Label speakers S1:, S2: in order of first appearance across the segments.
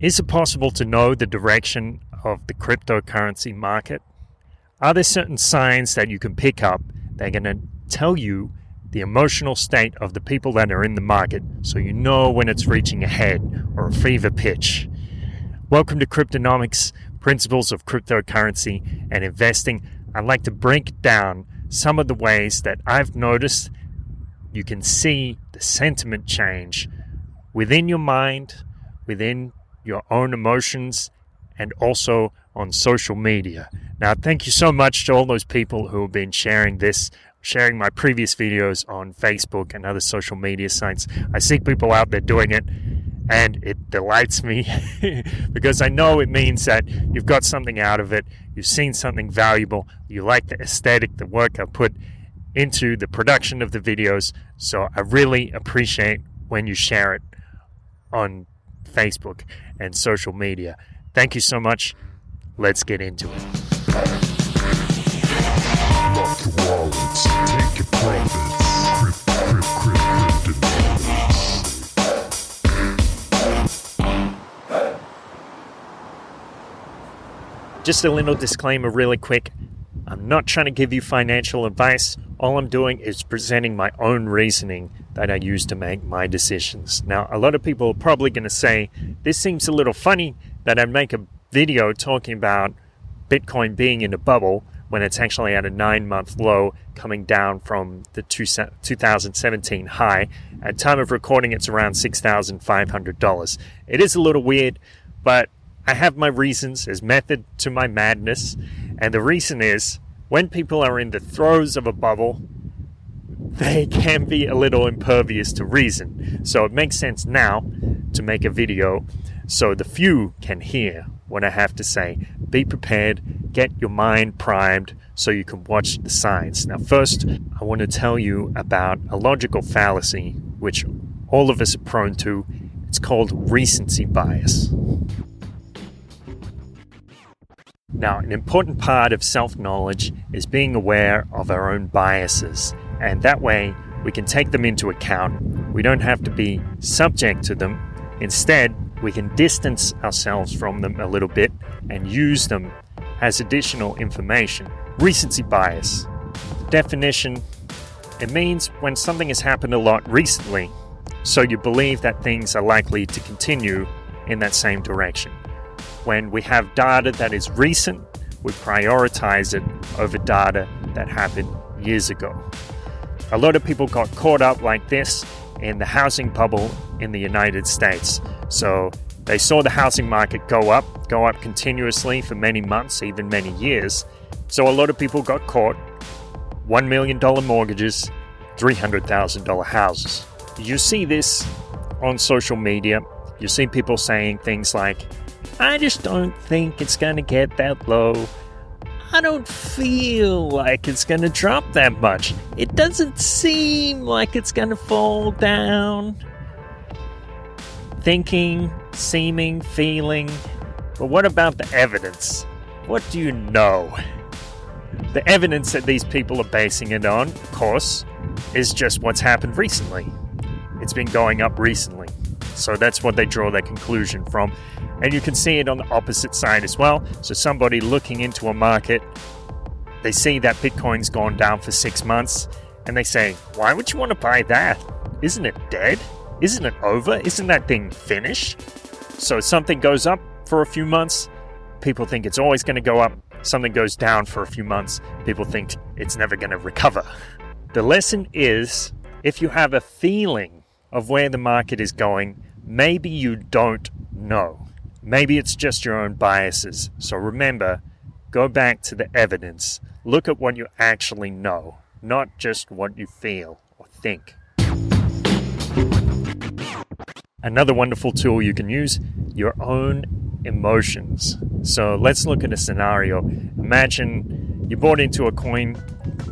S1: Is it possible to know the direction of the cryptocurrency market? Are there certain signs that you can pick up that are going to tell you the emotional state of the people that are in the market so you know when it's reaching a head or a fever pitch? Welcome to Cryptonomics Principles of Cryptocurrency and Investing. I'd like to break down some of the ways that I've noticed you can see the sentiment change within your mind, within your own emotions, and also on social media. Now, thank you so much to all those people who have been sharing this, sharing my previous videos on Facebook and other social media sites. I see people out there doing it, and it delights me because I know it means that you've got something out of it, you've seen something valuable, you like the aesthetic, the work I put into the production of the videos. So I really appreciate when you share it on Facebook and social media. Thank you so much. Let's get into it. Just a little disclaimer, really quick. I'm not trying to give you financial advice. All I'm doing is presenting my own reasoning that I use to make my decisions. Now, a lot of people are probably going to say, this seems a little funny that I make a video talking about Bitcoin being in a bubble when it's actually at a nine month low coming down from the two, 2017 high. At time of recording, it's around $6,500. It is a little weird, but I have my reasons. There's method to my madness. And the reason is when people are in the throes of a bubble, they can be a little impervious to reason. So it makes sense now to make a video so the few can hear what I have to say. Be prepared, get your mind primed so you can watch the signs. Now, first, I want to tell you about a logical fallacy which all of us are prone to. It's called recency bias. Now, an important part of self knowledge is being aware of our own biases, and that way we can take them into account. We don't have to be subject to them. Instead, we can distance ourselves from them a little bit and use them as additional information. Recency bias. Definition it means when something has happened a lot recently, so you believe that things are likely to continue in that same direction. When we have data that is recent, we prioritize it over data that happened years ago. A lot of people got caught up like this in the housing bubble in the United States. So they saw the housing market go up, go up continuously for many months, even many years. So a lot of people got caught. $1 million mortgages, $300,000 houses. You see this on social media. You see people saying things like, I just don't think it's going to get that low. I don't feel like it's going to drop that much. It doesn't seem like it's going to fall down. Thinking, seeming, feeling. But what about the evidence? What do you know? The evidence that these people are basing it on, of course, is just what's happened recently. It's been going up recently. So that's what they draw their conclusion from. And you can see it on the opposite side as well. So somebody looking into a market, they see that Bitcoin's gone down for six months, and they say, Why would you want to buy that? Isn't it dead? Isn't it over? Isn't that thing finished? So something goes up for a few months, people think it's always going to go up. Something goes down for a few months, people think it's never going to recover. The lesson is if you have a feeling of where the market is going, maybe you don't know. Maybe it's just your own biases. So remember, go back to the evidence. Look at what you actually know, not just what you feel or think. Another wonderful tool you can use your own emotions. So let's look at a scenario. Imagine you bought into a coin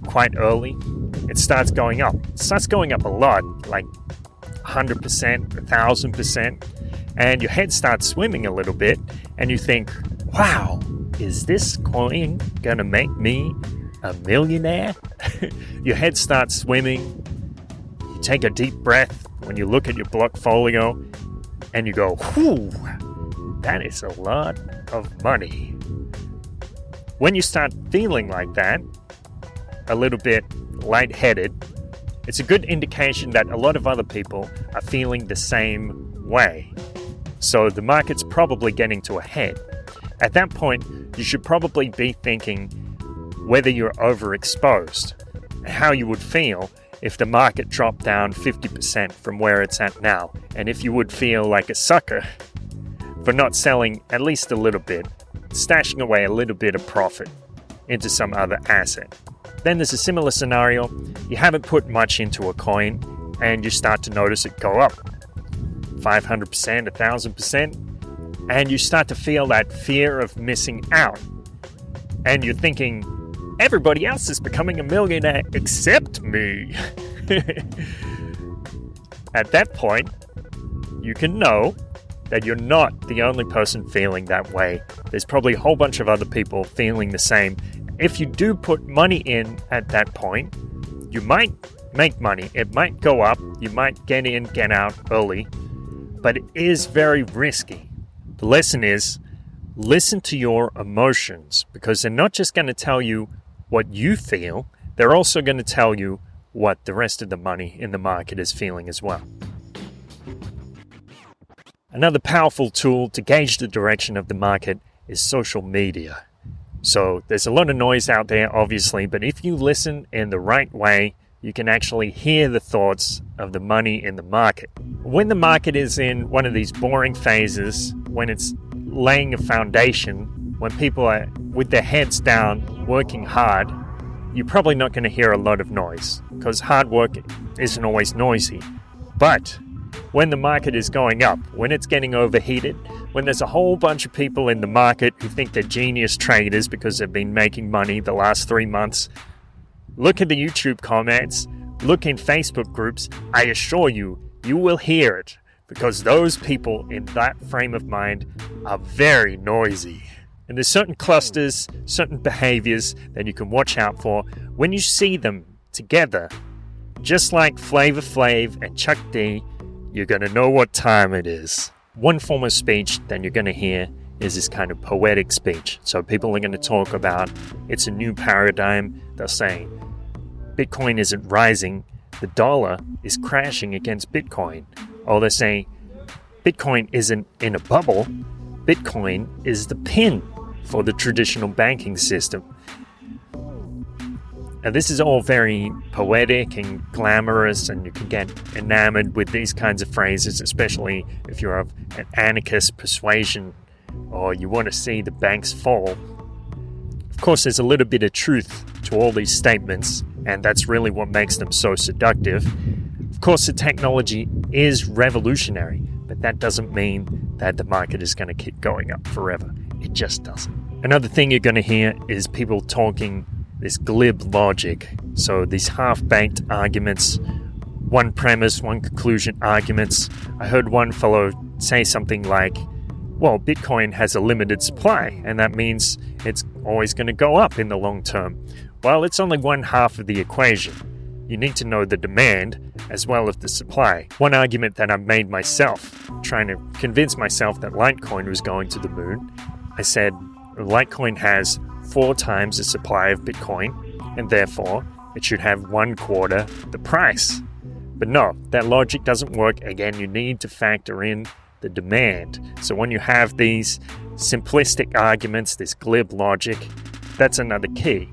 S1: quite early. It starts going up. It starts going up a lot, like 100%, 1000% and your head starts swimming a little bit, and you think, wow, is this coin gonna make me a millionaire? your head starts swimming. You take a deep breath when you look at your blockfolio, and you go, whew, that is a lot of money. When you start feeling like that, a little bit lightheaded, it's a good indication that a lot of other people are feeling the same way. So the market's probably getting to a head. At that point, you should probably be thinking whether you're overexposed, how you would feel if the market dropped down 50% from where it's at now, and if you would feel like a sucker for not selling at least a little bit, stashing away a little bit of profit into some other asset. Then there's a similar scenario you haven't put much into a coin and you start to notice it go up 500%, 1000%, and you start to feel that fear of missing out. And you're thinking, everybody else is becoming a millionaire except me. At that point, you can know that you're not the only person feeling that way. There's probably a whole bunch of other people feeling the same. If you do put money in at that point, you might make money. It might go up. You might get in, get out early, but it is very risky. The lesson is listen to your emotions because they're not just going to tell you what you feel, they're also going to tell you what the rest of the money in the market is feeling as well. Another powerful tool to gauge the direction of the market is social media. So there's a lot of noise out there, obviously, but if you listen in the right way, you can actually hear the thoughts of the money in the market. When the market is in one of these boring phases, when it's laying a foundation, when people are with their heads down working hard, you're probably not going to hear a lot of noise because hard work isn't always noisy. But when the market is going up, when it's getting overheated, when there's a whole bunch of people in the market who think they're genius traders because they've been making money the last three months, look at the YouTube comments, look in Facebook groups. I assure you, you will hear it because those people in that frame of mind are very noisy. And there's certain clusters, certain behaviors that you can watch out for when you see them together. Just like Flavor Flav and Chuck D, you're to know what time it is. One form of speech that you're to hear is this kind of poetic speech. So people are to talk about it's a new paradigm. They're say Bitcoin isn't rising, the dollar is crashing against Bitcoin. Or they say Bitcoin isn't in a bubble, Bitcoin is the pin for the traditional banking system. Now, this is all very poetic and glamorous, and you can get enamored with these kinds of phrases, especially if you're of an anarchist persuasion or you want to see the banks fall. Of course, there's a little bit of truth to all these statements, and that's really what makes them so seductive. Of course, the technology is revolutionary, but that doesn't mean that the market is going to keep going up forever. It just doesn't. Another thing you're going to hear is people talking this glib logic. So these half baked arguments, one premise, one conclusion arguments. I heard one fellow say something like, well, Bitcoin has a limited supply, and that means it's always going to go up in the long term. Well, it's only one half of the equation. You need to know the demand as well as the supply. One argument that I've made myself, trying to convince myself that Litecoin was going to the moon, I said Litecoin has four times the supply of Bitcoin, and therefore it should have one quarter the price. But no, that logic doesn't work. Again, you need to factor in the demand. So when you have these simplistic arguments, this glib logic, that's another key.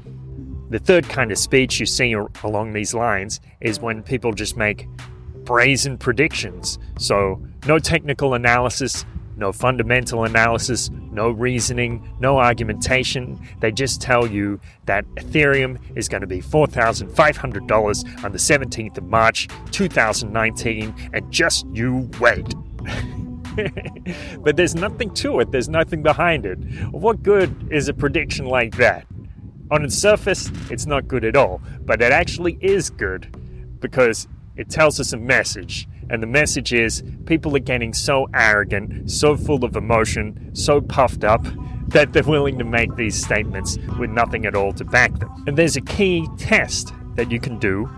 S1: The third kind of speech you see along these lines is when people just make brazen predictions. So, no technical analysis, no fundamental analysis, no reasoning, no argumentation. They just tell you that Ethereum is going to be $4,500 on the 17th of March 2019, and just you wait. but there's nothing to it, there's nothing behind it. What good is a prediction like that? On its surface, it's not good at all, but it actually is good because it tells us a message and the message is people are getting so arrogant, so full of emotion, so puffed up that they're willing to make these statements with nothing at all to back them. And there's a key test that you can do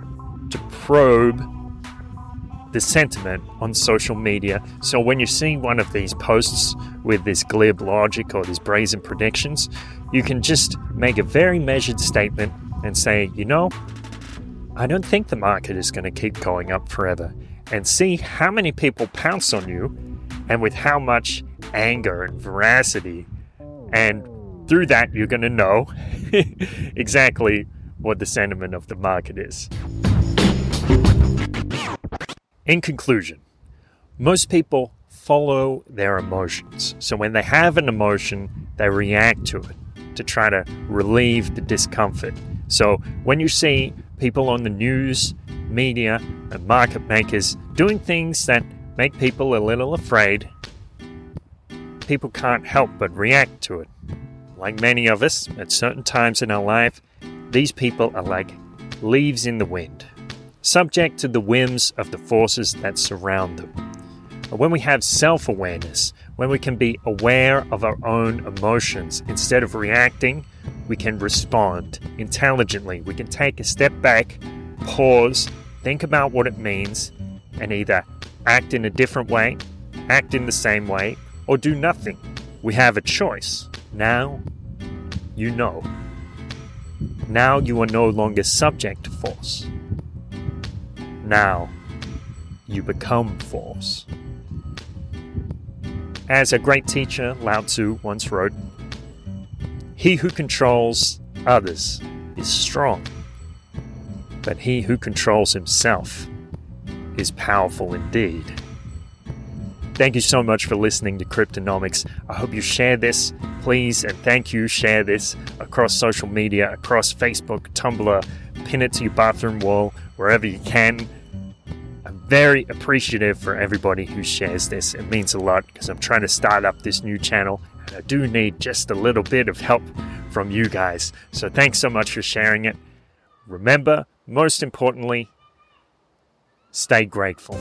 S1: to probe the sentiment on social media. So when you see one of these posts with this glib logic or these brazen predictions, you can just make a very measured statement and say, you know, I don't think the market is going to keep going up forever. And see how many people pounce on you and with how much anger and veracity. And through that, you're going to know exactly what the sentiment of the market is. In conclusion, most people follow their emotions. So when they have an emotion, they react to it to try to relieve the discomfort. So when you see people on the news, media, and market makers doing things that make people a little afraid, people can't help but react to it. Like many of us at certain times in our life, these people are like leaves in the wind, subject to the whims of the forces that surround them. But when we have self awareness, when we can be aware of our own emotions instead of reacting, we can respond intelligently. We can take a step back, pause, think about what it means, and either act in a different way, act in the same way, or do nothing. We have a choice. Now, you know. Now you are no longer subject to force. Now, you become force. As a great teacher, Lao Tzu, once wrote, He who controls others is strong, but he who controls himself is powerful indeed. Thank you so much for listening to Cryptonomics. I hope you share this, please, and thank you. Share this across social media, across Facebook, Tumblr, pin it to your bathroom wall, wherever you can. Very appreciative for everybody who shares this. It means a lot because I'm trying to start up this new channel and I do need just a little bit of help from you guys. So thanks so much for sharing it. Remember, most importantly, stay grateful.